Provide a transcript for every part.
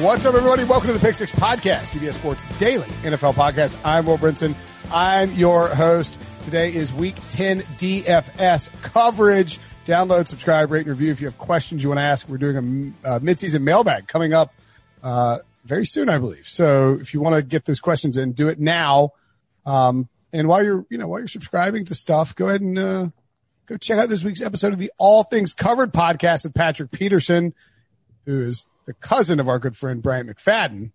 What's up, everybody? Welcome to the Pick Six Podcast, CBS Sports Daily NFL Podcast. I'm Will Brinson. I'm your host. Today is Week 10 DFS coverage. Download, subscribe, rate, and review if you have questions you want to ask. We're doing a uh, midseason mailbag coming up uh, very soon, I believe. So if you want to get those questions in, do it now. Um, and while you're, you know, while you're subscribing to stuff, go ahead and uh, go check out this week's episode of the All Things Covered podcast with Patrick Peterson, who is the cousin of our good friend Bryant McFadden.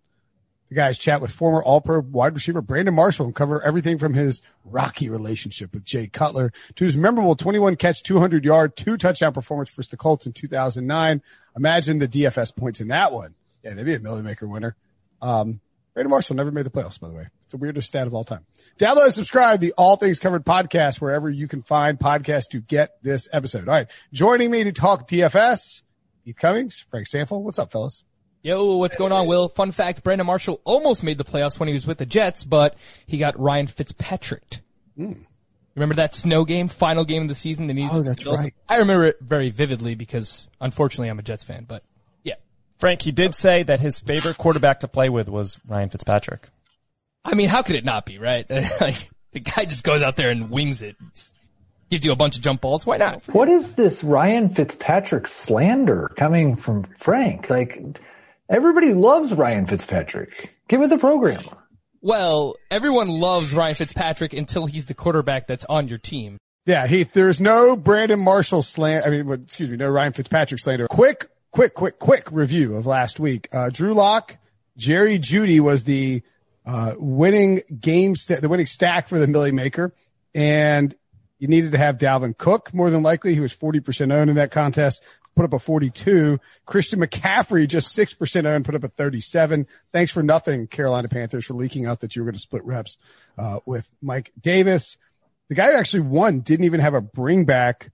The guys chat with former All Pro wide receiver Brandon Marshall and cover everything from his rocky relationship with Jay Cutler to his memorable 21 catch, 200 yard, two touchdown performance versus the Colts in 2009. Imagine the DFS points in that one. Yeah, they'd be a million maker winner. Um, Brandon Marshall never made the playoffs, by the way. It's the weirdest stat of all time. Download and subscribe the All Things Covered podcast wherever you can find podcasts to get this episode. All right. Joining me to talk DFS Heath Cummings, Frank Stampfle. What's up, fellas? Yo, what's going on, Will? Fun fact, Brandon Marshall almost made the playoffs when he was with the Jets, but he got Ryan Fitzpatrick. Mm. Remember that snow game, final game of the season? They needed oh, that's right. I remember it very vividly because unfortunately I'm a Jets fan, but yeah. Frank, he did say that his favorite quarterback to play with was Ryan Fitzpatrick. I mean, how could it not be, right? like, the guy just goes out there and wings it. It's, gives you a bunch of jump balls. Why not? What is this Ryan Fitzpatrick slander coming from Frank? Like, everybody loves Ryan Fitzpatrick. Give it the program. Well, everyone loves Ryan Fitzpatrick until he's the quarterback that's on your team. Yeah, Heath, there's no Brandon Marshall slander. I mean, excuse me, no Ryan Fitzpatrick slander. Quick, quick, quick, quick review of last week. Uh, Drew Lock, Jerry Jeudy was the, uh, winning game, st- the winning stack for the Milly Maker. And you needed to have Dalvin Cook more than likely. He was 40% owned in that contest, put up a 42. Christian McCaffrey just 6% owned, put up a 37. Thanks for nothing, Carolina Panthers, for leaking out that you were going to split reps, uh, with Mike Davis. The guy who actually won didn't even have a bring back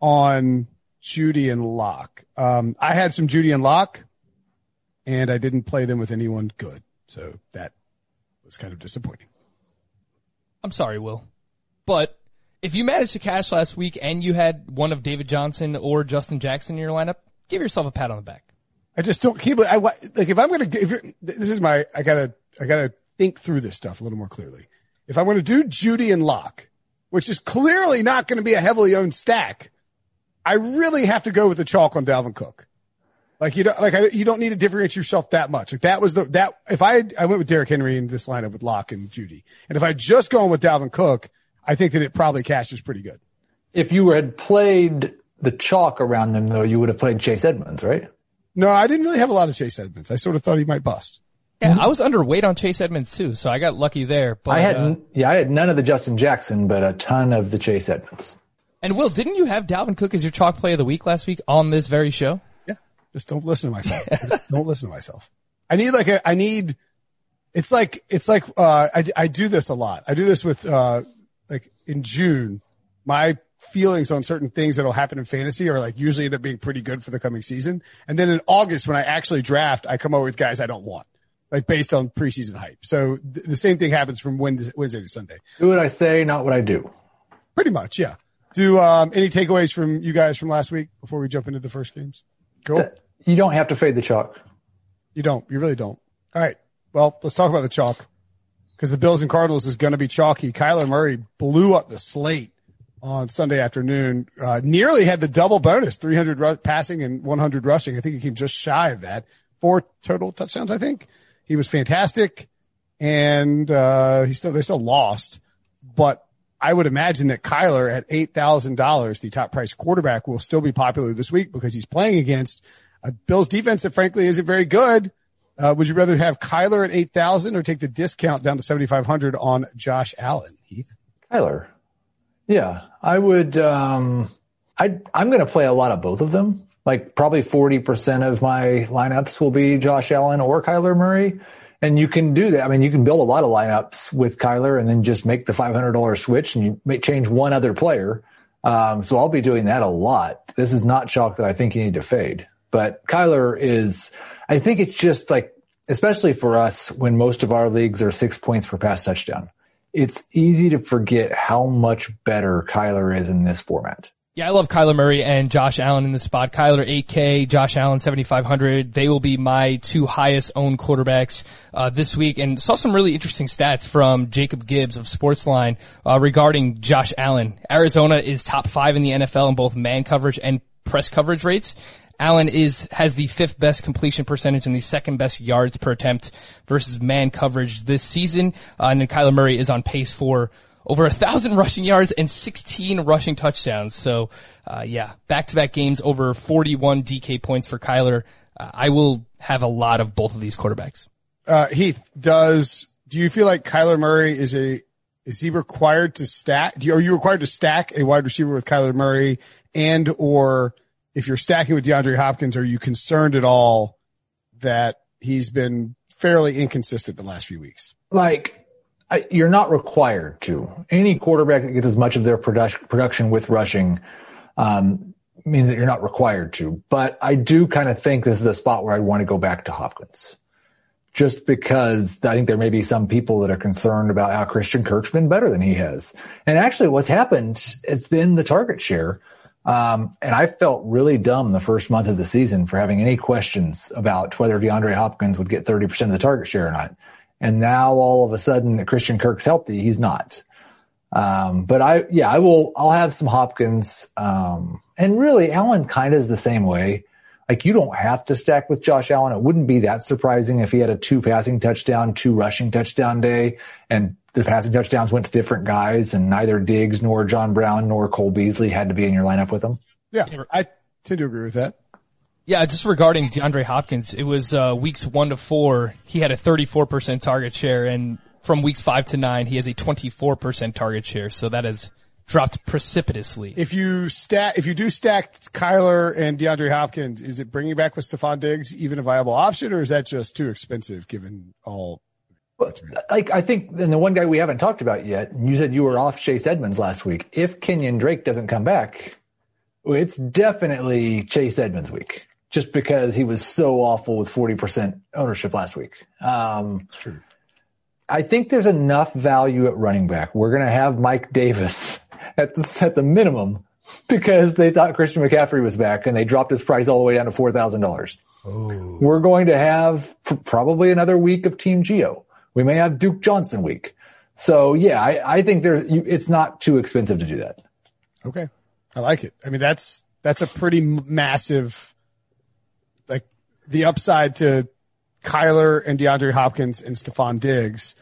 on Jeudy and Lock. Um, I had some Jeudy and Lock and I didn't play them with anyone good. So that was kind of disappointing. I'm sorry, Will, but if you managed to cash last week and you had one of David Johnson or Justin Jackson in your lineup, give yourself a pat on the back. I just don't keep I like if I'm gonna if you're this is my I gotta I gotta think through this stuff a little more clearly. If I'm gonna do Jeudy and Lock, which is clearly not going to be a heavily owned stack, I really have to go with the chalk on Dalvin Cook. Like you don't like I, you don't need to differentiate yourself that much. Like that was the that if I I went with Derrick Henry in this lineup with Lock and Jeudy. and if I just go gone with Dalvin Cook, I think that it probably cashes pretty good. If you had played the chalk around them though, you would have played Chase Edmonds, right? No, I didn't really have a lot of Chase Edmonds. I sort of thought he might bust. Yeah, I was underweight on Chase Edmonds too, so I got lucky there. But I had, uh, yeah, I had none of the Justin Jackson, but a ton of the Chase Edmonds. And Will, didn't you have Dalvin Cook as your chalk play of the week last week on this very show? Yeah, just don't listen to myself. don't listen to myself. I need like a, I need, it's like, it's like, uh, I, I do this a lot. I do this with, uh, like in June, my feelings on certain things that'll happen in fantasy are like usually end up being pretty good for the coming season. And then in August, when I actually draft, I come over with guys I don't want, like based on preseason hype. So th- the same thing happens from Wednesday, Wednesday to Sunday. Do what I say, not what I do. Pretty much, yeah. Do um, any takeaways from you guys from last week before we jump into the first games? Cool. You don't have to fade the chalk. You don't. You really don't. All right. Well, let's talk about the chalk because the Bills and Cardinals is going to be chalky. Kyler Murray blew up the slate on Sunday afternoon. Uh, nearly had the double bonus, 300 ru- passing and 100 rushing. I think he came just shy of that. Four total touchdowns, I think. He was fantastic and, uh, he still, they still lost, but I would imagine that Kyler at $8,000, the top price quarterback will still be popular this week because he's playing against a Bills defense that frankly isn't very good. Uh, would you rather have Kyler at 8,000 or take the discount down to 7,500 on Josh Allen, Heath? Kyler. Yeah, I would. Um, I I'm going to play a lot of both of them. Like probably forty percent of my lineups will be Josh Allen or Kyler Murray, and you can do that. I mean, you can build a lot of lineups with Kyler, and then just make the five hundred dollar switch, and you may change one other player. Um, so I'll be doing that a lot. This is not chalk that I think you need to fade, but Kyler is. I think it's just like, especially for us, when most of our leagues are six points per pass touchdown it's easy to forget how much better Kyler is in this format. Yeah, I love Kyler Murray and Josh Allen in this spot. Kyler 8K, Josh Allen 7,500. They will be my two highest owned quarterbacks uh, this week. And saw some really interesting stats from Jacob Gibbs of Sportsline uh, regarding Josh Allen. Arizona is top five in the NFL in both man coverage and press coverage rates. Allen is has the fifth best completion percentage and the second best yards per attempt versus man coverage this season. Uh, and then Kyler Murray is on pace for over a thousand rushing yards and 16 rushing touchdowns. So, uh, yeah, back-to-back games over 41 DK points for Kyler. Uh, I will have a lot of both of these quarterbacks. Uh, Heath, does, do you feel like Kyler Murray is a, is he required to stack, you, are you required to stack a wide receiver with Kyler Murray and or if you're stacking with DeAndre Hopkins, are you concerned at all that he's been fairly inconsistent the last few weeks? Like, I, you're not required to. Any quarterback that gets as much of their production, production with rushing, um, means that you're not required to. But I do kind of think this is a spot where I'd want to go back to Hopkins. Just because I think there may be some people that are concerned about how Christian Kirk's been better than he has. And actually what's happened, it's been the target share. Um, and I felt really dumb the first month of the season for having any questions about whether DeAndre Hopkins would get 30% of the target share or not. And now all of a sudden Christian Kirk's healthy, he's not. Um, but I, yeah, I will, I'll have some Hopkins. Um, and really Allen kind of is the same way. Like you don't have to stack with Josh Allen. It wouldn't be that surprising if he had a two passing touchdown, two rushing touchdown day and the passing touchdowns went to different guys and neither Diggs nor John Brown nor Cole Beasley had to be in your lineup with them. Yeah, I tend to agree with that. Yeah, just regarding DeAndre Hopkins, it was uh, weeks one to four. He had a 34% target share, and from weeks five to nine, he has a 24% target share. So that is has dropped precipitously. If you stack, if you do stack Kyler and DeAndre Hopkins, is it bringing back with Stefon Diggs even a viable option, or is that just too expensive given all? Like I think, and the one guy we haven't talked about yet, you said you were off Chase Edmonds last week. If Kenyan Drake doesn't come back, it's definitely Chase Edmonds week just because he was so awful with 40% ownership last week. Um, True. I think there's enough value at running back. We're going to have Mike Davis at the, at the minimum because they thought Christian McCaffrey was back and they dropped his price all the way down to $4,000. Oh. We're going to have probably another week of Team Geo. We may have Duke Johnson week. So yeah, I, I think there's, it's not too expensive to do that. Okay. I like it. I mean, that's, that's a pretty massive, like the upside to Kyler and DeAndre Hopkins and Stefon Diggs.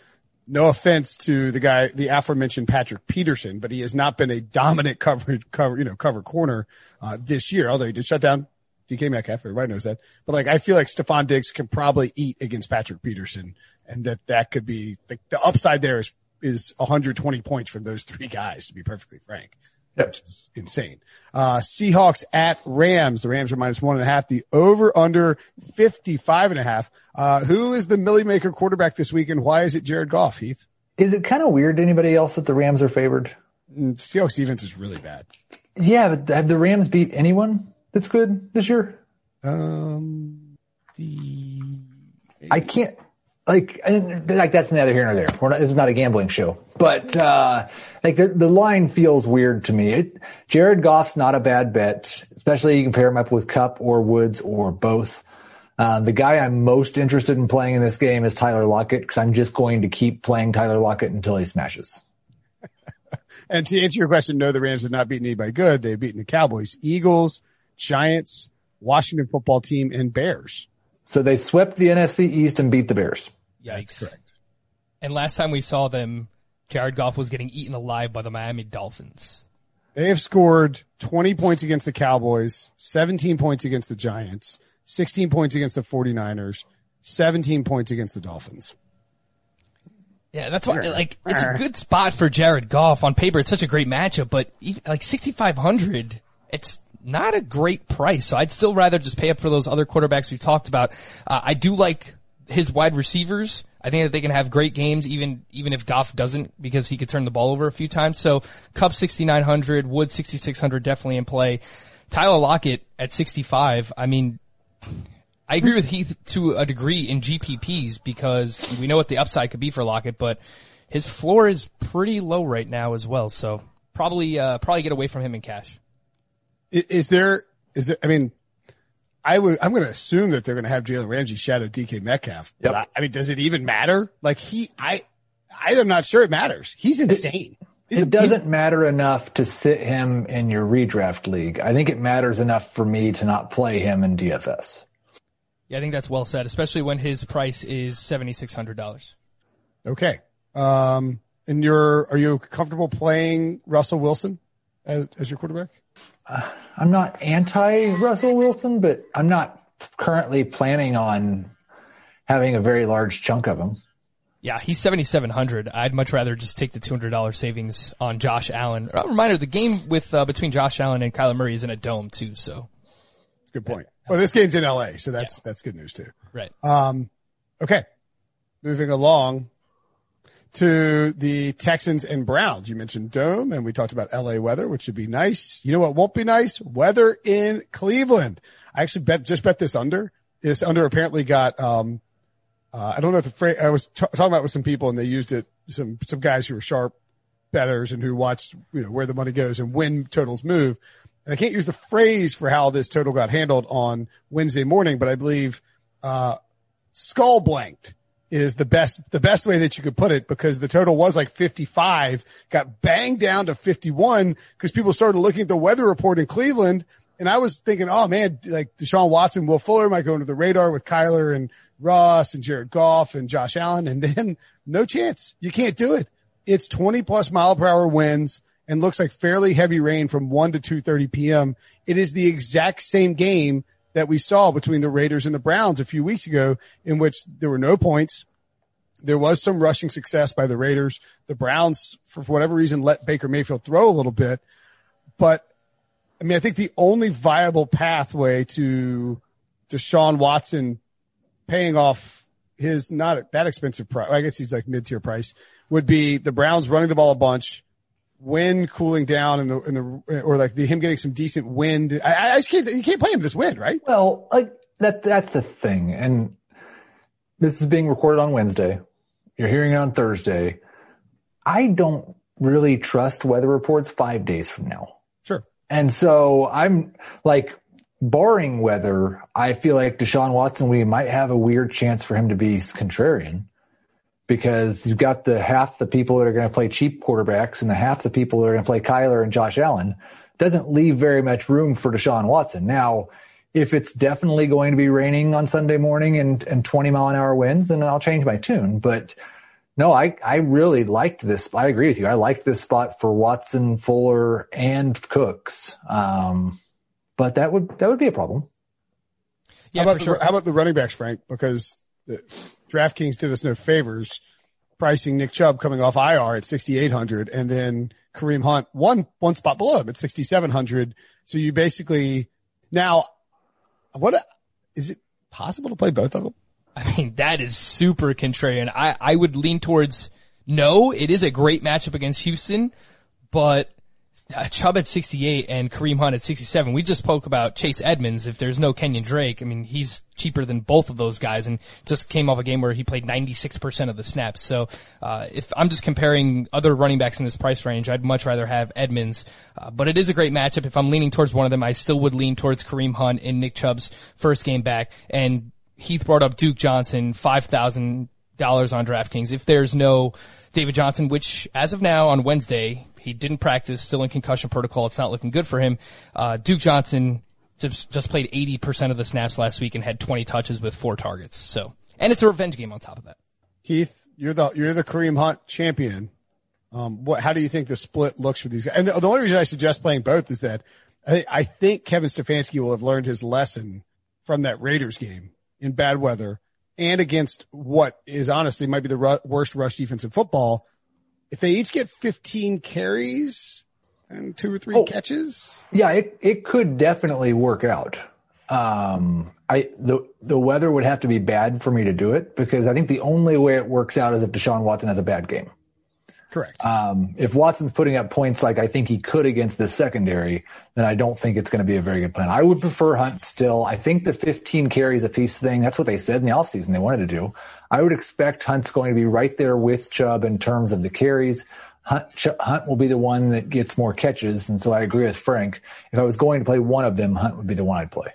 No offense to the guy, the aforementioned Patrick Peterson, but he has not been a dominant coverage, cover, you know, cover corner, uh, this year, although he did shut down DK Metcalf. Everybody knows that. But like, I feel like Stefon Diggs can probably eat against Patrick Peterson and that that could be the, the upside there is, is 120 points from those three guys, to be perfectly frank. Is insane. Uh, Seahawks at Rams. The Rams are minus one and a half. The over under 55 and a half. Uh, who is the Milly Maker quarterback this week and why is it Jared Goff, Heath? Is it kind of weird to anybody else that the Rams are favored? Mm, Seahawks defense is really bad. Yeah, but have the Rams beat anyone that's good this year? Um, the, I can't, like, like that's neither here nor there. We're not, this is not a gambling show, but, uh, like the, the line feels weird to me. It, Jared Goff's not a bad bet, especially you can pair him up with Kupp or Woods or both. Uh, the guy I'm most interested in playing in this game is Tyler Lockett because I'm just going to keep playing Tyler Lockett until he smashes. And to answer your question, no, the Rams have not beaten anybody good. They've beaten the Cowboys, Eagles, Giants, Washington football team, and Bears. So they swept the NFC East and beat the Bears. Yikes. correct. And last time we saw them, Jared Goff was getting eaten alive by the Miami Dolphins. They have scored 20 points against the Cowboys, 17 points against the Giants, 16 points against the 49ers, 17 points against the Dolphins. Yeah, that's why, like, it's a good spot for Jared Goff. On paper, it's such a great matchup, but even, like 6,500, it's not a great price. So I'd still rather just pay up for those other quarterbacks we've talked about. Uh, I do like his wide receivers. I think that they can have great games even, even if Goff doesn't because he could turn the ball over a few times. So Kupp 6,900, Wood 6,600 definitely in play. Tyler Lockett at 65. I mean, I agree with Heath to a degree in GPPs because we know what the upside could be for Lockett, but his floor is pretty low right now as well. So probably, uh, probably get away from him in cash. I- Is there, is there, I mean, I would, I'm going to assume that they're going to have Jalen Ramsey shadow DK Metcalf. But Yep. I, I mean, does it even matter? Like he, I, I am not sure it matters. He's insane. He's a- It doesn't matter enough to sit him in your redraft league. I think it matters enough for me to not play him in DFS. Yeah, I think that's well said, especially when his price is $7,600. Okay. Um, and you're, are you comfortable playing Russell Wilson as, as your quarterback? I'm not anti Russell Wilson, but I'm not currently planning on having a very large chunk of him. Yeah, he's 7,700. I'd much rather just take the $200 savings on Josh Allen. A reminder, the game with, uh, between Josh Allen and Kyler Murray is in a dome too, so. Good point. Well, this game's in LA, so that's, that's good news too. Right. Um, okay. Moving along to the Texans and Browns. You mentioned dome and we talked about LA weather, which should be nice. You know what won't be nice? Weather in Cleveland. I actually bet, just bet this under. This under apparently got, um, uh, I don't know if the phrase, I was t- talking about with some people and they used it, some, some guys who were sharp betters and who watched, you know, where the money goes and when totals move. And I can't use the phrase for how this total got handled on Wednesday morning, but I believe, uh, skull blanked is the best, the best way that you could put it because the total was like 55, got banged down to 51 because people started looking at the weather report in Cleveland. And I was thinking, oh man, like Deshaun Watson, Will Fuller might go into the radar with Kyler and Russ and Jared Goff and Josh Allen. And then no chance. You can't do it. It's 20 plus mile per hour winds and looks like fairly heavy rain from 1 to 2.30 p.m. It is the exact same game that we saw between the Raiders and the Browns a few weeks ago in which there were no points. There was some rushing success by the Raiders. The Browns, for whatever reason, let Baker Mayfield throw a little bit. But I mean, I think the only viable pathway to Deshaun Watson paying off his not that expensive price, I guess he's like mid tier price, would be the Browns running the ball a bunch, wind cooling down in the, in the, or like the, him getting some decent wind. I, I just can't, you can't play him this wind, right? Well, like that, that's the thing. And this is being recorded on Wednesday. You're hearing it on Thursday. I don't really trust weather reports five days from now. Sure. And so I'm like, barring weather, I feel like Deshaun Watson, we might have a weird chance for him to be contrarian because you've got the half the people that are going to play cheap quarterbacks and the half the people that are going to play Kyler and Josh Allen doesn't leave very much room for Deshaun Watson. Now, if it's definitely going to be raining on Sunday morning and, and 20 mile an hour winds, then I'll change my tune. But no, I, I really liked this. I agree with you. I liked this spot for Watson, Fuller, and Cooks. Um, but that would, that would be a problem. Yeah, how about for the, sure. how about the running backs, Frank? Because the DraftKings did us no favors pricing Nick Chubb coming off IR at 6,800 and then Kareem Hunt one, one spot below him at 6,700. So you basically now what is it possible to play both of them? I mean, that is super contrarian. I, I would lean towards no, it is a great matchup against Houston, but Chubb at 68 and Kareem Hunt at 67. We just spoke about Chase Edmonds. If there's no Kenyan Drake, I mean, he's cheaper than both of those guys and just came off a game where he played 96% of the snaps. So, uh, if I'm just comparing other running backs in this price range, I'd much rather have Edmonds. Uh, but it is a great matchup. If I'm leaning towards one of them, I still would lean towards Kareem Hunt in Nick Chubb's first game back. And Heath brought up Duke Johnson, $5,000 on DraftKings. If there's no David Johnson, which as of now on Wednesday, he didn't practice, still in concussion protocol. It's not looking good for him. Uh, Duke Johnson just, just played 80% of the snaps last week and had 20 touches with four targets. So, and it's a revenge game on top of that. Heath, you're the, you're the Kareem Hunt champion. Um, what, how do you think the split looks for these guys? And the, the only reason I suggest playing both is that I, I think Kevin Stefanski will have learned his lesson from that Raiders game in bad weather and against what is honestly might be the ru- worst rush defense in football. If they each get 15 carries and two or three oh, catches. Yeah, it, it could definitely work out. Um, I, the, the weather would have to be bad for me to do it because I think the only way it works out is if Deshaun Watson has a bad game. Correct. Um, if Watson's putting up points like I think he could against the secondary, then I don't think it's going to be a very good plan. I would prefer Hunt still. I think the 15 carries a piece thing, that's what they said in the offseason they wanted to do. I would expect Hunt's going to be right there with Chubb in terms of the carries. Hunt, Hunt will be the one that gets more catches. And so I agree with Frank. If I was going to play one of them, Hunt would be the one I'd play.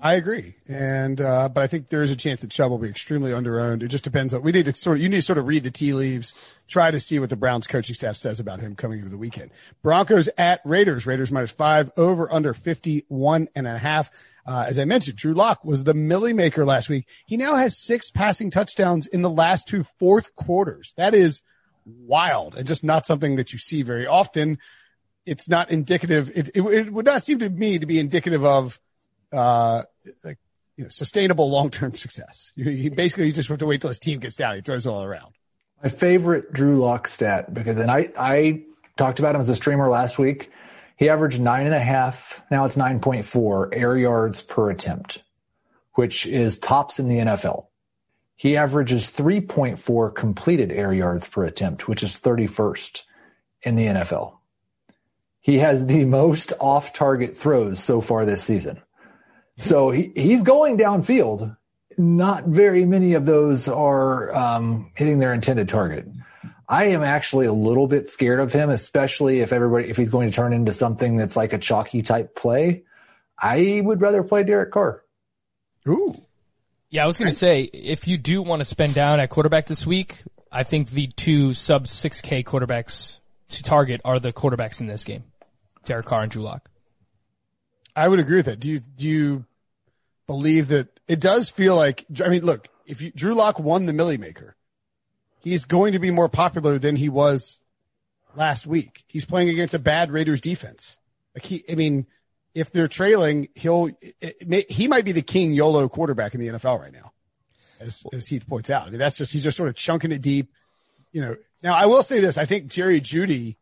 I agree. And, uh, but I think there is a chance that Chubb will be extremely underowned. It just depends on, we need to sort of, you need to sort of read the tea leaves, try to see what the Browns coaching staff says about him coming into the weekend. Broncos at Raiders. Raiders minus five over under 51 and a half. Uh, as I mentioned, Drew Lock was the Milly maker last week. He now has six passing touchdowns in the last two fourth quarters. That is wild and just not something that you see very often. It's not indicative. It, it, it would not seem to me to be indicative of, uh, like, you know, sustainable long-term success. You, you basically just have to wait till his team gets down. He throws it all around. My favorite Drew Lock stat because, and I, I talked about him as a streamer last week. He averaged nine and a half. Now it's 9.4 air yards per attempt, which is tops in the NFL. He averages 3.4 completed air yards per attempt, which is 31st in the NFL. He has the most off target throws so far this season. So he, he's going downfield. Not very many of those are um, hitting their intended target. I am actually a little bit scared of him, especially if everybody if he's going to turn into something that's like a chalky type play. I would rather play Derek Carr. Ooh. Yeah, I was going to say if you do want to spend down at quarterback this week, I think the two sub 6K quarterbacks to target are the quarterbacks in this game. Derek Carr and Drew Lock. I would agree with that. Do you do you believe that it does feel like? I mean, look, if you, Drew Lock won the Milly Maker, he's going to be more popular than he was last week. He's playing against a bad Raiders defense. Like he, I mean, if they're trailing, he'll he might be the king YOLO quarterback in the NFL right now, as as Heath points out. I mean, that's just he's just sort of chunking it deep. You know, now I will say this: I think Jerry Jeudy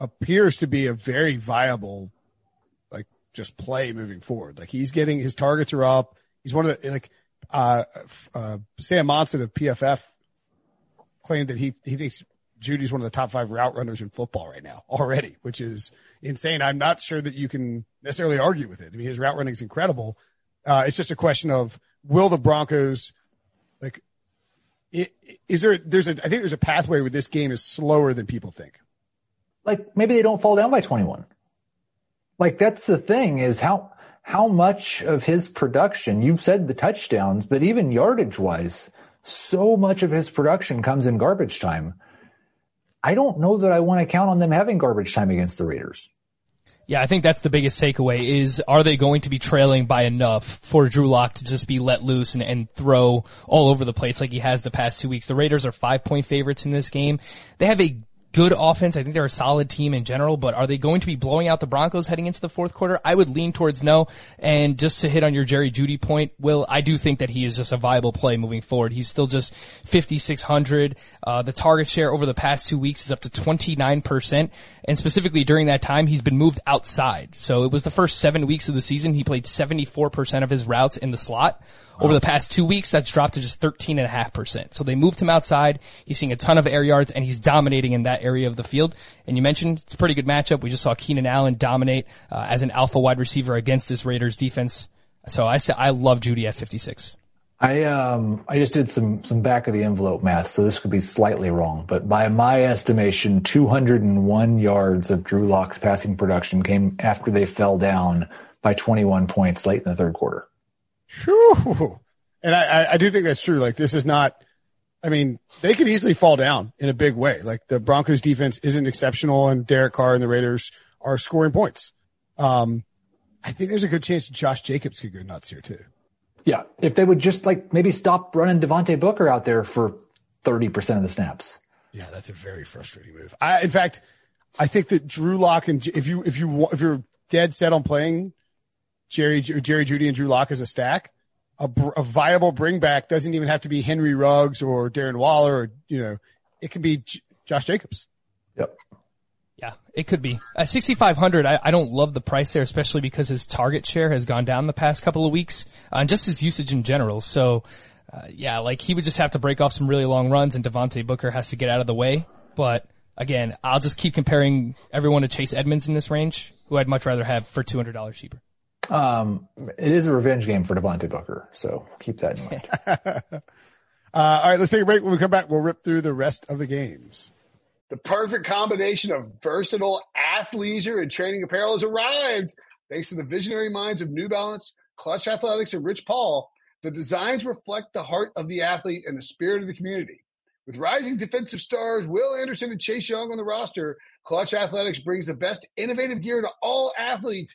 appears to be a very viable like just play moving forward. Like he's getting his targets are up. He's one of the like uh, uh, Sam Monson of PFF claimed that he he thinks Jeudy's one of the top five route runners in football right now already, which is insane. I'm not sure that you can necessarily argue with it. I mean, his route running is incredible. Uh, it's just a question of will the Broncos like is there there's a I think there's a pathway where this game is slower than people think. Like maybe they don't fall down by 21. Like that's the thing is how, how much of his production, you've said the touchdowns, but even yardage wise, so much of his production comes in garbage time. I don't know that I want to count on them having garbage time against the Raiders. Yeah, I think that's the biggest takeaway is are they going to be trailing by enough for Drew Lock to just be let loose and, and throw all over the place like he has the past two weeks? The Raiders are five point favorites in this game. They have a good offense. I think they're a solid team in general, but are they going to be blowing out the Broncos heading into the fourth quarter? I would lean towards no. And just to hit on your Jerry Jeudy point, Will, I do think that he is just a viable play moving forward. He's still just 5,600. Uh, the target share over the past two weeks is up to 29%. And specifically during that time, he's been moved outside. So it was the first seven weeks of the season. He played 74% of his routes in the slot. Over the past two weeks, that's dropped to just 13.5%. So they moved him outside. He's seeing a ton of air yards and he's dominating in that area of the field. And you mentioned it's a pretty good matchup. We just saw Keenan Allen dominate uh, as an alpha wide receiver against this Raiders defense. So I say I love Jeudy at 56. I um I just did some some back of the envelope math, so this could be slightly wrong, but by my estimation, 201 yards of Drew Lock's passing production came after they fell down by 21 points late in the third quarter. Whew. And I, I do think that's true. Like this is not, I mean, they could easily fall down in a big way. Like the Broncos defense isn't exceptional and Derek Carr and the Raiders are scoring points. Um, I think there's a good chance Josh Jacobs could go nuts here too. Yeah. If they would just like maybe stop running Devontae Booker out there for 30% of the snaps. Yeah, that's a very frustrating move. I, in fact, I think that Drew Lock and if you, if you, if you're dead set on playing Jerry, Jerry Jeudy and Drew Lock as a stack, a, a viable bring back doesn't even have to be Henry Ruggs or Darren Waller or, you know, it can be J- Josh Jacobs. Yep. Yeah, it could be. At 6,500, I, I don't love the price there, especially because his target share has gone down the past couple of weeks, uh, and just his usage in general. So, uh, yeah, like he would just have to break off some really long runs and Devontae Booker has to get out of the way. But again, I'll just keep comparing everyone to Chase Edmonds in this range, who I'd much rather have for $200 cheaper. Um, it is a revenge game for Devontae Booker, so keep that in mind. uh, all right, let's take a break. When we come back, we'll rip through the rest of the games. The perfect combination of versatile athleisure and training apparel has arrived. Thanks to the visionary minds of New Balance, Clutch Athletics, and Rich Paul, the designs reflect the heart of the athlete and the spirit of the community. With rising defensive stars Will Anderson and Chase Young on the roster, Clutch Athletics brings the best innovative gear to all athletes,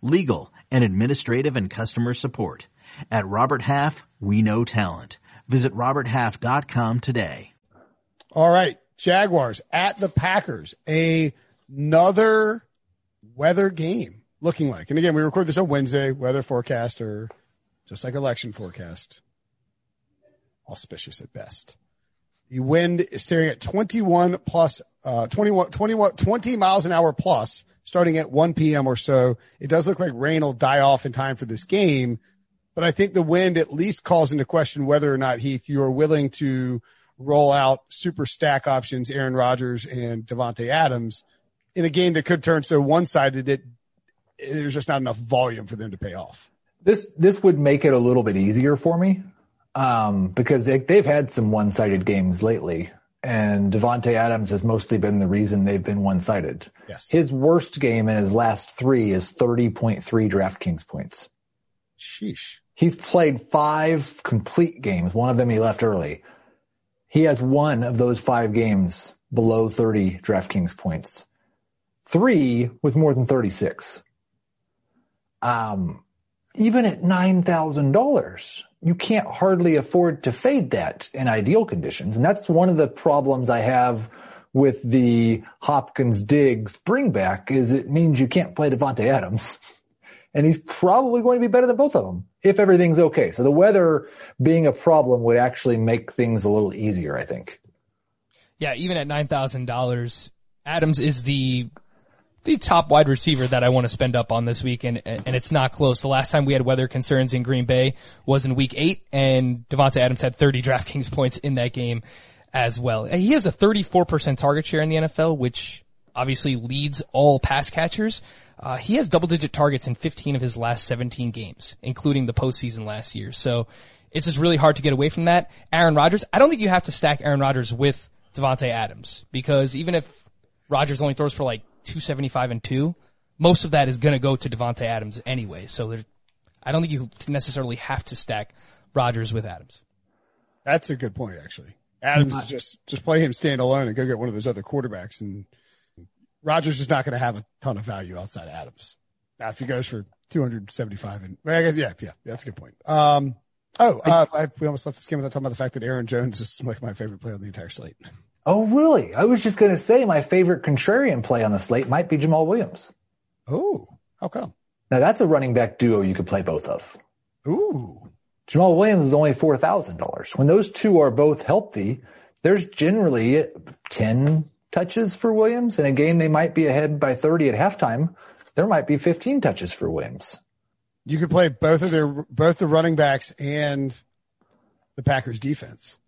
legal, and administrative and customer support. At Robert Half, we know talent. Visit roberthalf.com today. All right. Jaguars at the Packers. Another weather game looking like. And again, we record this on Wednesday, weather forecaster just like election forecast. Auspicious at best. The wind is staring at 21 plus, uh, 21, 21, 20 miles an hour plus starting at 1 p.m. or so. It does look like rain will die off in time for this game, but I think the wind at least calls into question whether or not Heath, you are willing to roll out super stack options, Aaron Rodgers and Davante Adams in a game that could turn so one sided. It, there's just not enough volume for them to pay off. This this would make it a little bit easier for me um, because they, they've had some one sided games lately, and Davante Adams has mostly been the reason they've been one sided. Yes. His worst game in his last three is thirty point three DraftKings points. Sheesh. He's played five complete games. One of them he left early. He has one of those five games below 30 DraftKings points. Three with more than 36. Um, even at $9,000, you can't hardly afford to fade that in ideal conditions. And that's one of the problems I have with the Hopkins Diggs bring back is it means you can't play Davante Adams. And he's probably going to be better than both of them if everything's okay. So the weather being a problem would actually make things a little easier, I think. Yeah, even at $9,000, Adams is the the top wide receiver that I want to spend up on this week, and, and it's not close. The last time we had weather concerns in Green Bay was in week eight, and Davante Adams had 30 DraftKings points in that game as well. He has a 34% target share in the NFL, which obviously leads all pass catchers. Uh, he has double digit targets in 15 of his last 17 games, including the postseason last year. So it's just really hard to get away from that. Aaron Rodgers, I don't think you have to stack Aaron Rodgers with Davante Adams because even if Rodgers only throws for like 275 and two, most of that is going to go to Davante Adams anyway. So I don't think you necessarily have to stack Rodgers with Adams. That's a good point, actually. Adams is just just play him stand alone and go get one of those other quarterbacks, and Rodgers is not going to have a ton of value outside Adams. Now, if he goes for 275 and yeah, yeah, that's a good point. Um, oh, uh, I, we almost left this game without talking about the fact that Aaron Jones is like my favorite player on the entire slate. Oh, really? I was just going to say my favorite contrarian play on the slate might be Jamaal Williams. Oh, how come? Now that's a running back duo you could play both of. Ooh. Jamaal Williams is only $4,000. When those two are both healthy, there's generally 10 touches for Williams. In a game they might be ahead by 30 at halftime, there might be 15 touches for Williams. You could play both of their both the running backs and the Packers defense.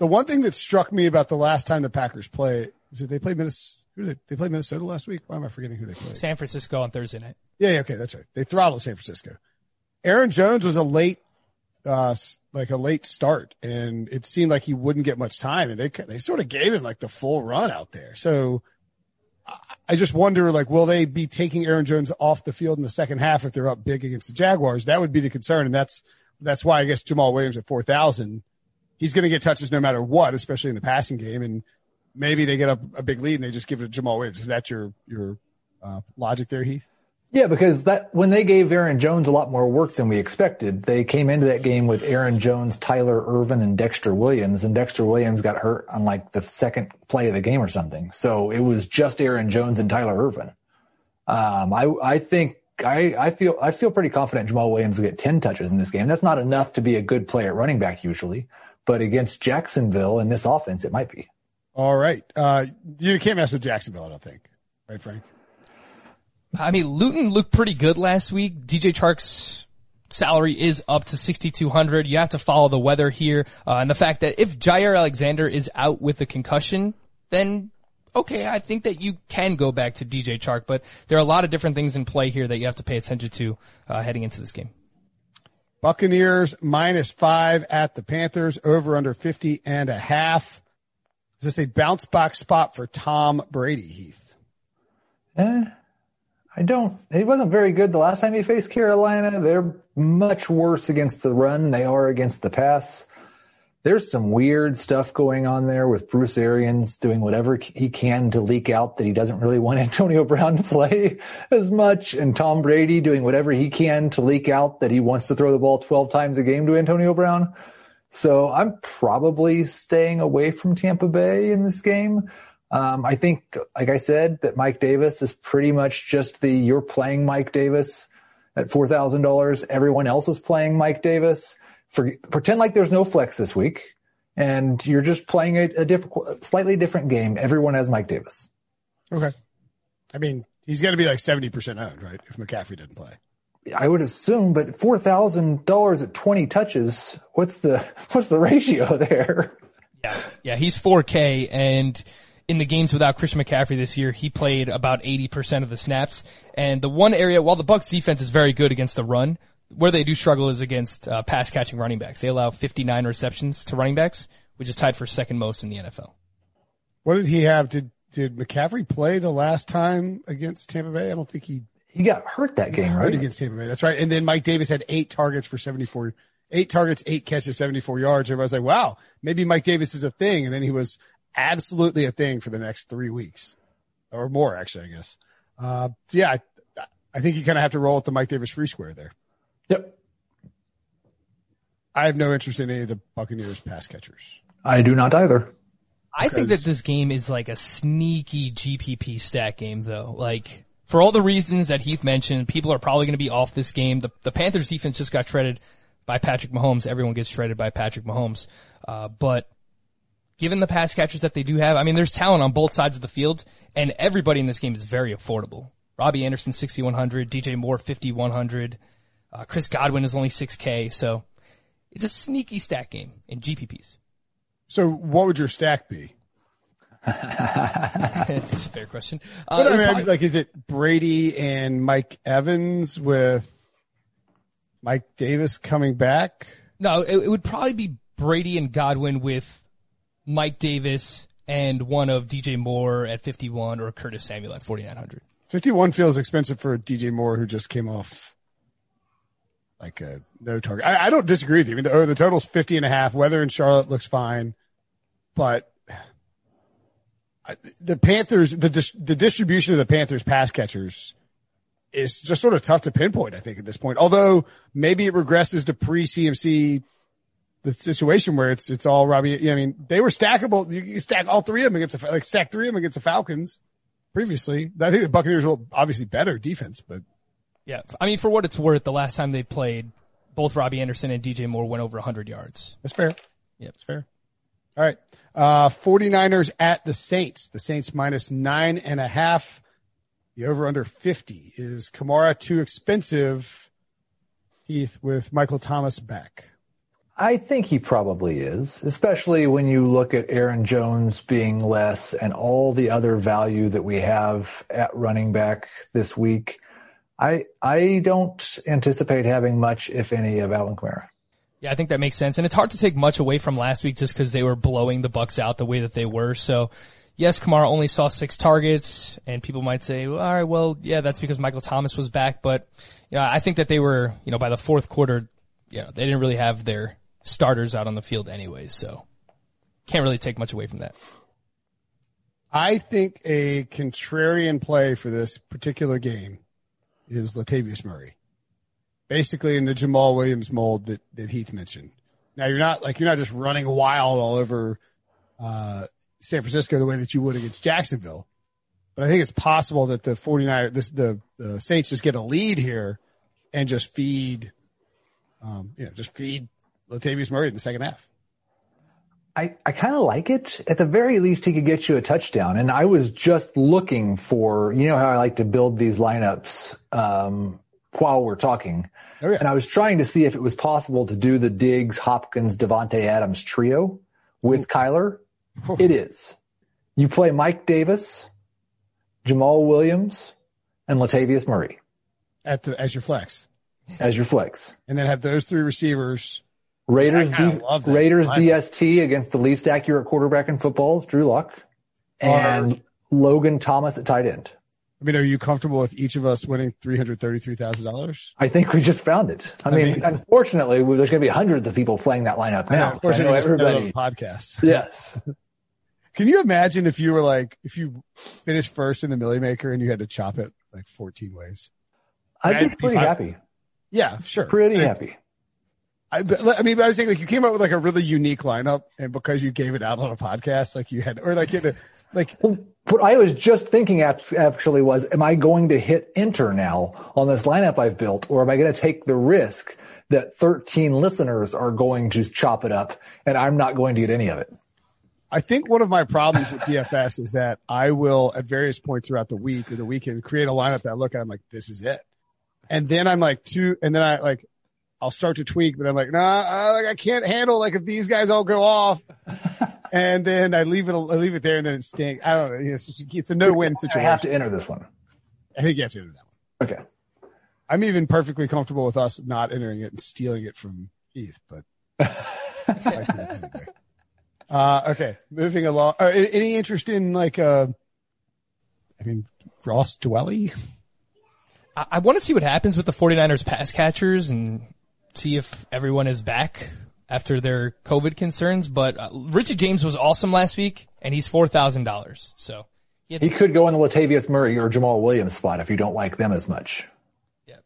The one thing that struck me about the last time the Packers played was that they played Minnesota. Who did they, they played Minnesota last week? Why am I forgetting who they played? San Francisco on Thursday night. Yeah, yeah, okay, that's right. They throttled San Francisco. Aaron Jones was a late, uh, like a late start, and it seemed like he wouldn't get much time, and they they sort of gave him like the full run out there. So I just wonder, like, will they be taking Aaron Jones off the field in the second half if they're up big against the Jaguars? That would be the concern, and that's that's why I guess Jamaal Williams at four thousand, he's going to get touches no matter what, especially in the passing game, and maybe they get up a big lead and they just give it to Jamaal Williams. Is that your your uh, logic there, Heath? Yeah, because that when they gave Aaron Jones a lot more work than we expected, they came into that game with Aaron Jones, Tyler Ervin, and Dexter Williams, and Dexter Williams got hurt on like the second play of the game or something. So it was just Aaron Jones and Tyler Ervin. Um, I I think I I feel I feel pretty confident Jamaal Williams will get ten touches in this game. That's not enough to be a good player at running back usually, but against Jacksonville in this offense, it might be. All right, uh, you can't mess with Jacksonville, I don't think, right, Frank? I mean, Luton looked pretty good last week. DJ Chark's salary is up to 6,200. You have to follow the weather here. Uh, and the fact that if Jaire Alexander is out with a concussion, then okay, I think that you can go back to DJ Chark, but there are a lot of different things in play here that you have to pay attention to, uh, heading into this game. Buccaneers minus five at the Panthers over under 50 and a half. Is this a bounce back spot for Tom Brady, Heath? Eh, I don't. He wasn't very good the last time he faced Carolina. They're much worse against the run they are against the pass. There's some weird stuff going on there with Bruce Arians doing whatever he can to leak out that he doesn't really want Antonio Brown to play as much and Tom Brady doing whatever he can to leak out that he wants to throw the ball 12 times a game to Antonio Brown. So I'm probably staying away from Tampa Bay in this game. Um, I think, like I said, that Mike Davis is pretty much just the you're playing Mike Davis at four thousand dollars. Everyone else is playing Mike Davis. For, pretend like there's no flex this week, and you're just playing a, a different, slightly different game. Everyone has Mike Davis. Okay. I mean, he's going to be like seventy percent owned, right? If McCaffrey didn't play. I would assume, but four thousand dollars at twenty touches. What's the what's the ratio there? Yeah, yeah, he's 4K, and in the games without Christian McCaffrey this year, he played about 80% of the snaps. And the one area, while the Bucks defense is very good against the run, where they do struggle is against uh, pass catching running backs. They allow 59 receptions to running backs, which is tied for second most in the NFL. What did he have? Did did McCaffrey play the last time against Tampa Bay? I don't think he he got hurt that game, hurt right? against Tampa Bay. That's right. And then Mike Davis had eight targets for 74, eight targets, eight catches, 74 yards. Everybody's like, wow, maybe Mike Davis is a thing. And then he was absolutely a thing for the next three weeks or more, actually, I guess. Uh, so yeah, I, I think you kind of have to roll with the Mike Davis free square there. Yep. I have no interest in any of the Buccaneers pass catchers. I do not either. I think that this game is like a sneaky GPP stat game though. Like, for all the reasons that Heath mentioned, people are probably going to be off this game. The, the Panthers defense just got shredded by Patrick Mahomes. Everyone gets shredded by Patrick Mahomes. Uh, but given the pass catchers that they do have, I mean, there's talent on both sides of the field, and everybody in this game is very affordable. Robbie Anderson, 6,100, DJ Moore, 5,100, uh, Chris Godwin is only 6K, so it's a sneaky stack game in GPPs. So what would your stack be? That's a fair question. Uh, I mean, probably- like, is it Brady and Mike Evans with Mike Davis coming back? no, it, it would probably be Brady and Godwin with Mike Davis and one of DJ Moore at 51 or Curtis Samuel at 4,900. 51 feels expensive for DJ Moore, who just came off like a no target. I, I don't disagree with you. I mean, the, oh, the total's 50 and a half. Weather in Charlotte looks fine, but I- the Panthers, the, dis- the distribution of the Panthers pass catchers is just sort of tough to pinpoint, I think, at this point. Although maybe it regresses to pre CMC the situation where it's it's all Robbie. I mean, they were stackable. You, you stack all three of them against the like stack three of them against the Falcons previously. I think the Buccaneers will obviously better defense, but Yeah. I mean, for what it's worth, the last time they played, both Robbie Anderson and DJ Moore went over 100 yards. that's fair. Yep. That's fair. All right. Uh, 49ers at the Saints. The Saints minus nine and a half. The over under 50. Is Kamara too expensive? Heath with Michael Thomas back. I think he probably is, especially when you look at Aaron Jones being less and all the other value that we have at running back this week. I I don't anticipate having much, if any, of Alvin Kamara. Yeah, I think that makes sense. And it's hard to take much away from last week just because they were blowing the Bucs out the way that they were. So yes, Kamara only saw six targets and people might say, well, all right, well, yeah, that's because Michael Thomas was back. But, you know, I think that they were, you know, by the fourth quarter, you know, they didn't really have their starters out on the field anyway, So can't really take much away from that. I think a contrarian play for this particular game is Latavius Murray. Basically in the Jamaal Williams mold that, that Heath mentioned. Now you're not like, you're not just running wild all over, uh, San Francisco the way that you would against Jacksonville. But I think it's possible that the 49 this, the, the Saints just get a lead here and just feed, um, you know, just feed Latavius Murray in the second half. I, I kind of like it. At the very least, he could get you a touchdown. And I was just looking for, you know how I like to build these lineups, um, while we're talking. Oh, yeah. And I was trying to see if it was possible to do the Diggs, Hopkins, Davante Adams trio with Kyler. It is. You play Mike Davis, Jamaal Williams, and Latavius Murray At the, as your flex. as your flex. And then have those three receivers. Raiders, I D- love that Raiders lineup. DST against the least accurate quarterback in football, Drew Lock, and Logan Thomas at tight end. I mean, are you comfortable with each of us winning three hundred thirty-three thousand dollars? I think we just found it. I mean, mean- unfortunately, there's going to be hundreds of people playing that lineup now. Of course, I know everybody. podcast. Yes. Can you imagine if you were like, if you finished first in the Milly Maker and you had to chop it like fourteen ways? I'd I'd be be pretty happy. Yeah, sure. Pretty happy. I, but, I mean, but I was saying like you came up with like a really unique lineup, and because you gave it out on a podcast, like you had, or like you had like What I was just thinking actually was, am I going to hit enter now on this lineup I've built, or am I going to take the risk that 13 listeners are going to chop it up and I'm not going to get any of it? I think one of my problems with DFS is that I will at various points throughout the week or the weekend create a lineup that I look at. I'm like, this is it. And then I'm like two, and then I like, I'll start to tweak, but I'm like, nah, uh, like I can't handle like if these guys all go off and then I leave it, I leave it there and then it stinks. I don't know. It's, just, it's a no win situation. I have to enter this one. I think you have to enter that one. Okay. I'm even perfectly comfortable with us not entering it and stealing it from Heath, but. uh, okay, moving along. Uh, any interest in like, uh, I mean, Ross Dwelley? I, I want to see what happens with the 49ers pass catchers and see if everyone is back after their COVID concerns. But uh, Richie James was awesome last week and he's $4,000. So he had He could go in the Latavius Murray or Jamaal Williams spot if you don't like them as much. Yeah.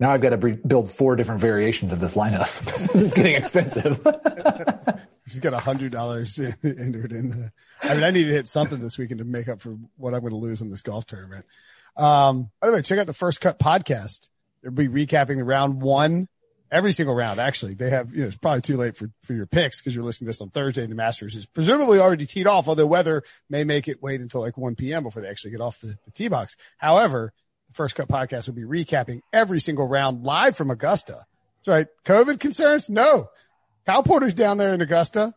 Now I've got to bre- build four different variations of this lineup. this is getting expensive. She's got a hundred dollars entered in the, I mean, I need to hit something this weekend to make up for what I'm going to lose in this golf tournament. Um, by the way, check out the first cut podcast. They'll be recapping the round one, every single round. Actually, they have, you know, it's probably too late for, for your picks because you're listening to this on Thursday and the Masters is presumably already teed off, although weather may make it wait until like 1 p.m. before they actually get off the, the tee box. However, the first cut podcast will be recapping every single round live from Augusta. That's right. COVID concerns? No. Kyle Porter's down there in Augusta.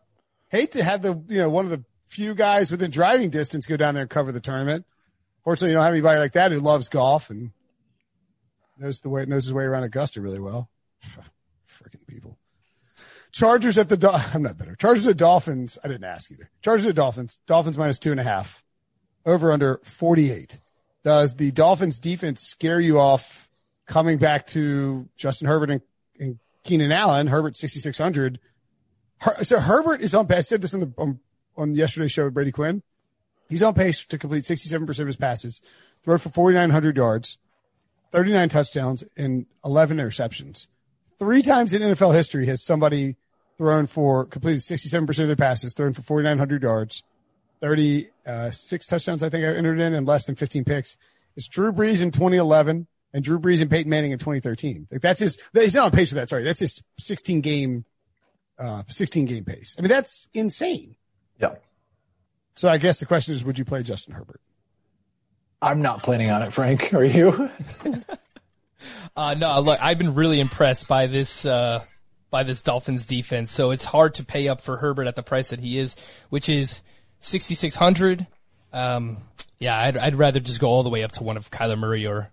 Hate to have the, you know, one of the few guys within driving distance go down there and cover the tournament. Fortunately, you don't have anybody like that who loves golf and knows the way, knows his way around Augusta really well. Freaking people. Chargers at the, Do- I'm not better. Chargers at Dolphins. I didn't ask either. Chargers at Dolphins. Dolphins minus two and a half. Over under 48. Does the Dolphins defense scare you off coming back to Justin Herbert and, and Keenan Allen? Herbert 6,600. Her, so Herbert is on pace. I said this on the, on, on yesterday's show with Brady Quinn. He's on pace to complete 67% of his passes, throw for 4,900 yards, 39 touchdowns, and 11 interceptions. Three times in NFL history has somebody thrown for completed 67% of their passes, thrown for 4,900 yards, 36 touchdowns, I think I entered in, and less than 15 picks. It's Drew Brees in 2011 and Drew Brees and Peyton Manning in 2013. Like that's his, he's not on pace for that. Sorry. That's his 16 game, uh, 16 game pace. I mean, that's insane. Yeah. So I guess the question is, would you play Justin Herbert? I'm not planning on it, Frank. Are you? Uh, no, look, I've been really impressed by this, uh, by this Dolphins defense. So it's hard to pay up for Herbert at the price that he is, which is 6,600. Um, yeah, I'd, I'd rather just go all the way up to one of Kyler Murray or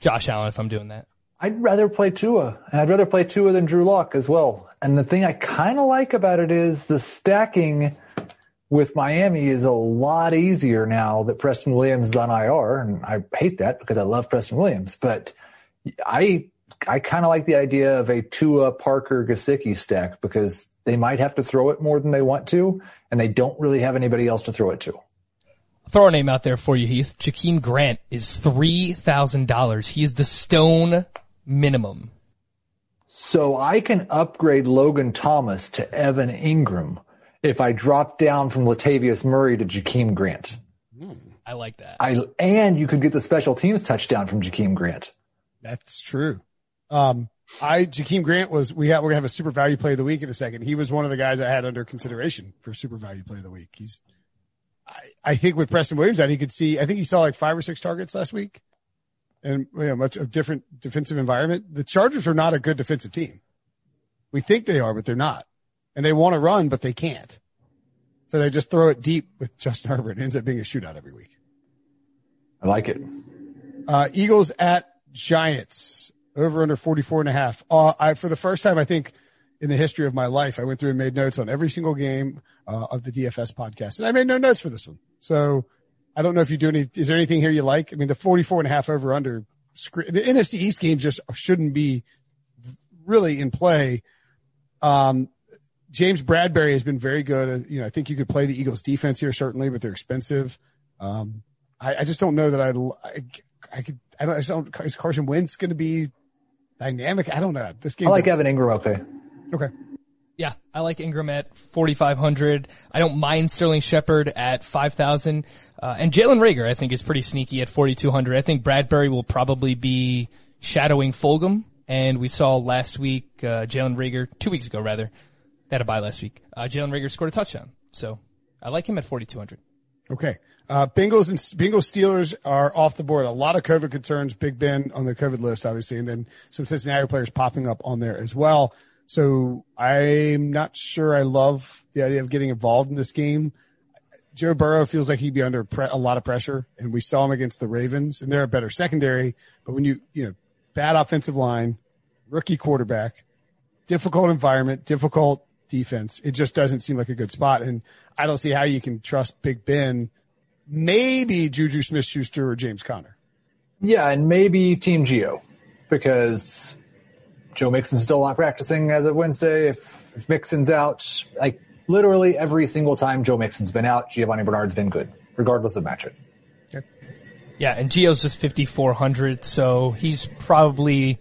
Josh Allen if I'm doing that. I'd rather play Tua, and I'd rather play Tua than Drew Lock as well. And the thing I kind of like about it is the stacking with Miami is a lot easier now that Preston Williams is on IR, and I hate that because I love Preston Williams, but I I kind of like the idea of a Tua Parker Gesicki stack because they might have to throw it more than they want to, and they don't really have anybody else to throw it to. throw a name out there for you, Heath. Jakeem Grant is three thousand dollars. He is the stone minimum. So I can upgrade Logan Thomas to Evan Engram if I drop down from Latavius Murray to Jakeem Grant. Hmm. I like that. I and you could get the special teams touchdown from Jakeem Grant. That's true. Um, I, Jakeem Grant was, we have, we're gonna have a super value play of the week in a second. He was one of the guys I had under consideration for super value play of the week. He's, I, I think with Preston Williams that he could see, I think he saw like five or six targets last week and you know, much a different defensive environment. The Chargers are not a good defensive team. We think they are, but they're not. And they want to run, but they can't. So they just throw it deep with Justin Herbert. It ends up being a shootout every week. I like it. Uh, Eagles at Giants over under 44 and a half. Uh, I, for the first time, I think in the history of my life, I went through and made notes on every single game, uh, of the DFS podcast and I made no notes for this one. So I don't know if you do any, is there anything here you like? I mean, the 44 and a half over under the NFC East games just shouldn't be really in play. Um, James Bradberry has been very good. You know, I think you could play the Eagles defense here, certainly, but they're expensive. Um, I, I just don't know that I'd, I, I could, I don't, I just don't, is Carson Wentz going to be dynamic? I don't know. This game. I like Evan Engram. Okay. Okay. Yeah, I like Engram at 4,500. I don't mind Sterling Shepard at 5,000. Uh, and Jalen Reagor, I think is pretty sneaky at 4,200. I think Bradberry will probably be shadowing Fulgham. And we saw last week, uh, Jalen Reagor, two weeks ago rather, they had a bye last week. Uh, Jalen Reagor scored a touchdown. So I like him at 4,200. Okay. Uh, Bengals and Bengals Steelers are off the board. A lot of COVID concerns. Big Ben on the COVID list, obviously, and then some Cincinnati players popping up on there as well. So I'm not sure I love the idea of getting involved in this game. Joe Burrow feels like he'd be under pre- a lot of pressure, and we saw him against the Ravens, and they're a better secondary. But when you, you know, bad offensive line, rookie quarterback, difficult environment, difficult defense, it just doesn't seem like a good spot. And I don't see how you can trust Big Ben, maybe Juju Smith Schuster or James Conner. Yeah, and maybe Team Gio because Joe Mixon's still not practicing as of Wednesday. If, if Mixon's out, like literally every single time Joe Mixon's been out, Giovani Bernard's been good, regardless of matchup. Yeah, and Gio's just 5,400, so he's probably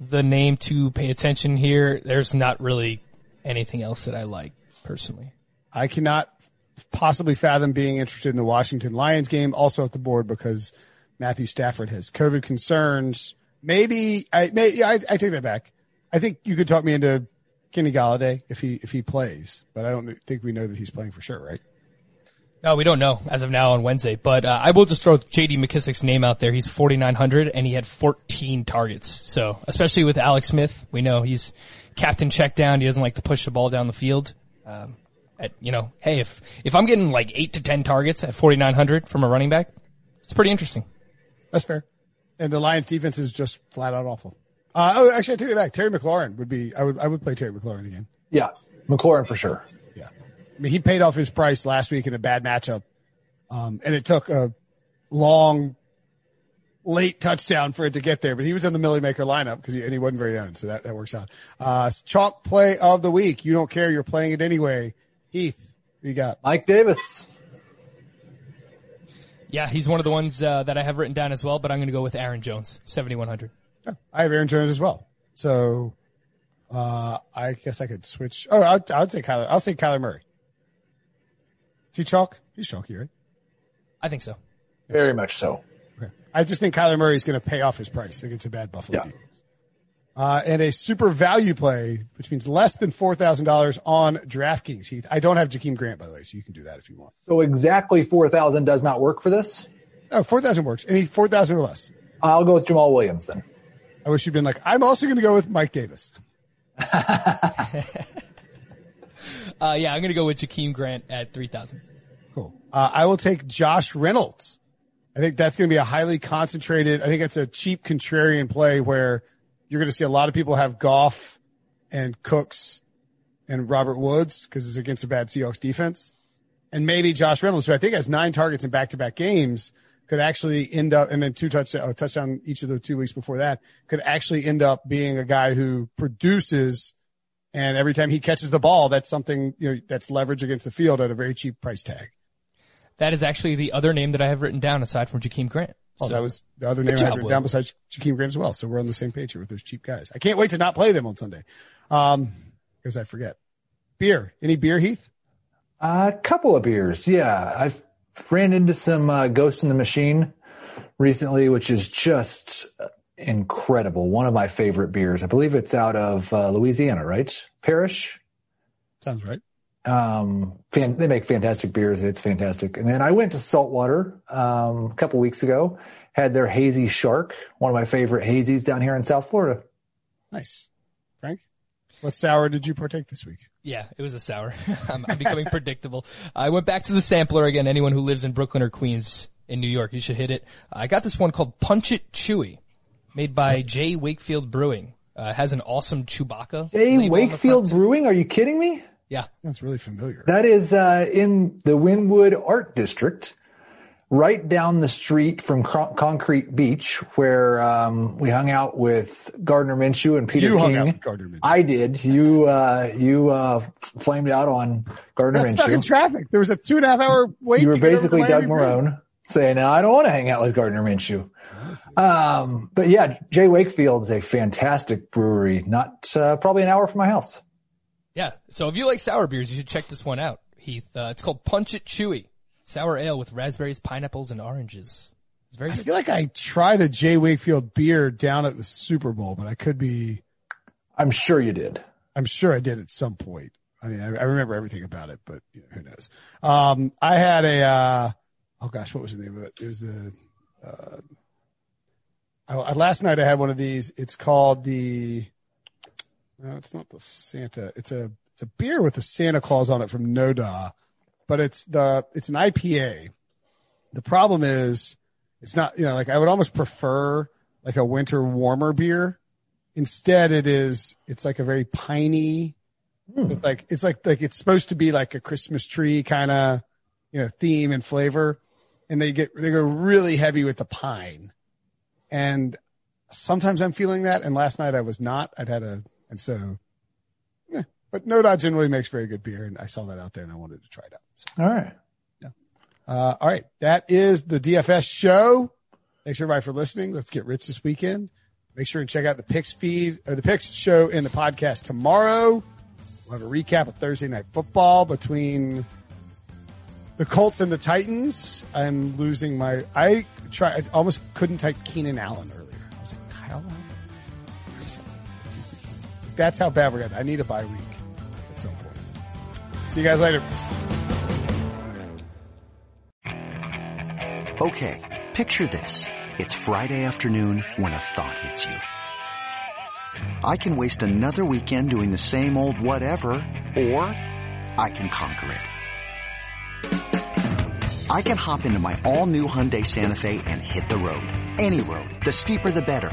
the name to pay attention here. There's not really anything else that I like personally. I cannot possibly fathom being interested in the Washington Lions game also at the board because Matthew Stafford has COVID concerns. Maybe I may, I, I take that back. I think you could talk me into Kenny Golladay if he, if he plays, but I don't think we know that he's playing for sure, right? No, we don't know as of now on Wednesday, but uh, I will just throw J.D. McKissic's name out there. He's 4,900 and he had 14 targets. So, especially with Alex Smith, we know he's captain check down. He doesn't like to push the ball down the field. Um, at, you know, hey, if, if I'm getting like eight to 10 targets at 4,900 from a running back, it's pretty interesting. That's fair. And the Lions defense is just flat out awful. Uh, oh, actually, I take it back. Terry McLaurin would be, I would, I would play Terry McLaurin again. Yeah, McLaurin for sure. Yeah. I mean, he paid off his price last week in a bad matchup. Um, and it took a long, late touchdown for it to get there, but he was in the Milly Maker lineup because he, and he wasn't very owned. So that, that works out. Uh, chalk play of the week. You don't care. You're playing it anyway. Heath, who you got? Mike Davis. Yeah, he's one of the ones uh, that I have written down as well, but I'm going to go with Aaron Jones, 7,100. Yeah, I have Aaron Jones as well. So Uh, I guess I could switch. Oh, I, I would say Kyler. I'll say Kyler Murray. Is he chalk? He's chalky, right? I think so. Very much so. Okay. I just think Kyler Murray is going to pay off his price against a bad Buffalo Yeah. defense. Uh, and a super value play, which means less than $4,000 on DraftKings, Heath. I don't have Jakeem Grant, by the way, so you can do that if you want. So exactly 4,000 does not work for this. Oh, 4,000 works. Any 4,000 or less. I'll go with Jamaal Williams then. I wish you'd been like, I'm also going to go with Mike Davis. Uh, yeah, I'm gonna go with Jakeem Grant at three thousand. Cool. Uh, I will take Josh Reynolds. I think that's going to be a highly concentrated. I think it's a cheap contrarian play where you're going to see a lot of people have Goff and Cooks and Robert Woods because it's against a bad Seahawks defense. And maybe Josh Reynolds, who I think has nine targets in back to back games, could actually end up, and then two touchdown, a touchdown each of the two weeks before that, could actually end up being a guy who produces. And every time he catches the ball, that's something, you know, that's leverage against the field at a very cheap price tag. That is actually the other name that I have written down aside from Jakeem Grant. Oh, So- that was the other name I had written Will. down besides Jakeem Grant as well. So we're on the same page here with those cheap guys. I can't wait to not play them on Sunday. Um, cause I forget. Beer. Any beer, Heath? A couple of beers. Yeah. I've ran into some uh, Ghost in the Machine recently, which is just uh, incredible. One of my favorite beers. I believe it's out of uh, Louisiana, right? Parish. Sounds right. Um, fan, they make fantastic beers. And it's fantastic. And then I went to Saltwater, um, a couple weeks ago, had their hazy shark, one of my favorite hazies down here in South Florida. Nice. Frank? What sour did you partake this week? Yeah, it was a sour. I'm, I'm becoming predictable. I went back to the sampler again. Anyone who lives in Brooklyn or Queens in New York, you should hit it. I got this one called Punch It Chewy, made by J. Wakefield Brewing. Uh, has an awesome Chewbacca. Hey, label Wakefield. Brewing, are you kidding me? Yeah, That's really familiar. That is uh, in the Wynwood Art District, right down the street from Con- Concrete Beach, where um, we hung out with Gardner Minshew and Peter You King. hung out with Gardner Minshew. I did. You uh, you uh, flamed out on Gardner Got stuck in traffic. There was a two and a half hour wait. You were to get over to basically Doug Brew. Marrone saying, "No, I don't want to hang out with Gardner Minshew." Um, but yeah, J. Wakefield's a fantastic brewery, not uh, probably an hour from my house. Yeah. So if you like sour beers, you should check this one out, Heath. Uh, it's called Punch It Chewy, sour ale with raspberries, pineapples, and oranges. It's very I good. feel like I tried a J. Wakefield beer down at the Super Bowl, but I could be, I'm sure you did. I'm sure I did at some point. I mean, I, I remember everything about it, but you know, who knows? Um, I had a, uh, oh gosh, what was the name of it? It was the, uh, I, last night I had one of these. It's called the, no, it's not the Santa. It's a, it's a beer with the Santa Claus on it from Noda, but it's the, it's an IPA. The problem is it's not, you know, like I would almost prefer like a winter warmer beer. Instead, it is, it's like a very piney, hmm. with like, it's like, like it's supposed to be like a Christmas tree kind of, you know, theme and flavor. And they get, they go really heavy with the pine. And sometimes I'm feeling that. And last night I was not. I'd had a, and so, yeah, but No Dodge generally makes very good beer. And I saw that out there and I wanted to try it out. So, All right. uh, all right. That is the DFS show. Thanks everybody for listening. Let's get rich this weekend. Make sure and check out the picks feed or the picks show in the podcast tomorrow. We'll have a recap of Thursday night football between the Colts and the Titans. I'm losing my, I try, I almost couldn't type Keenan Allen earlier. I was like, Kyle That's how bad we're getting. I need a bye week at some point. See you guys later. Okay, picture this. It's Friday afternoon when a thought hits you. I can waste another weekend doing the same old whatever, or I can conquer it. I can hop into my all-new Hyundai Santa Fe and hit the road. Any road. The steeper the better.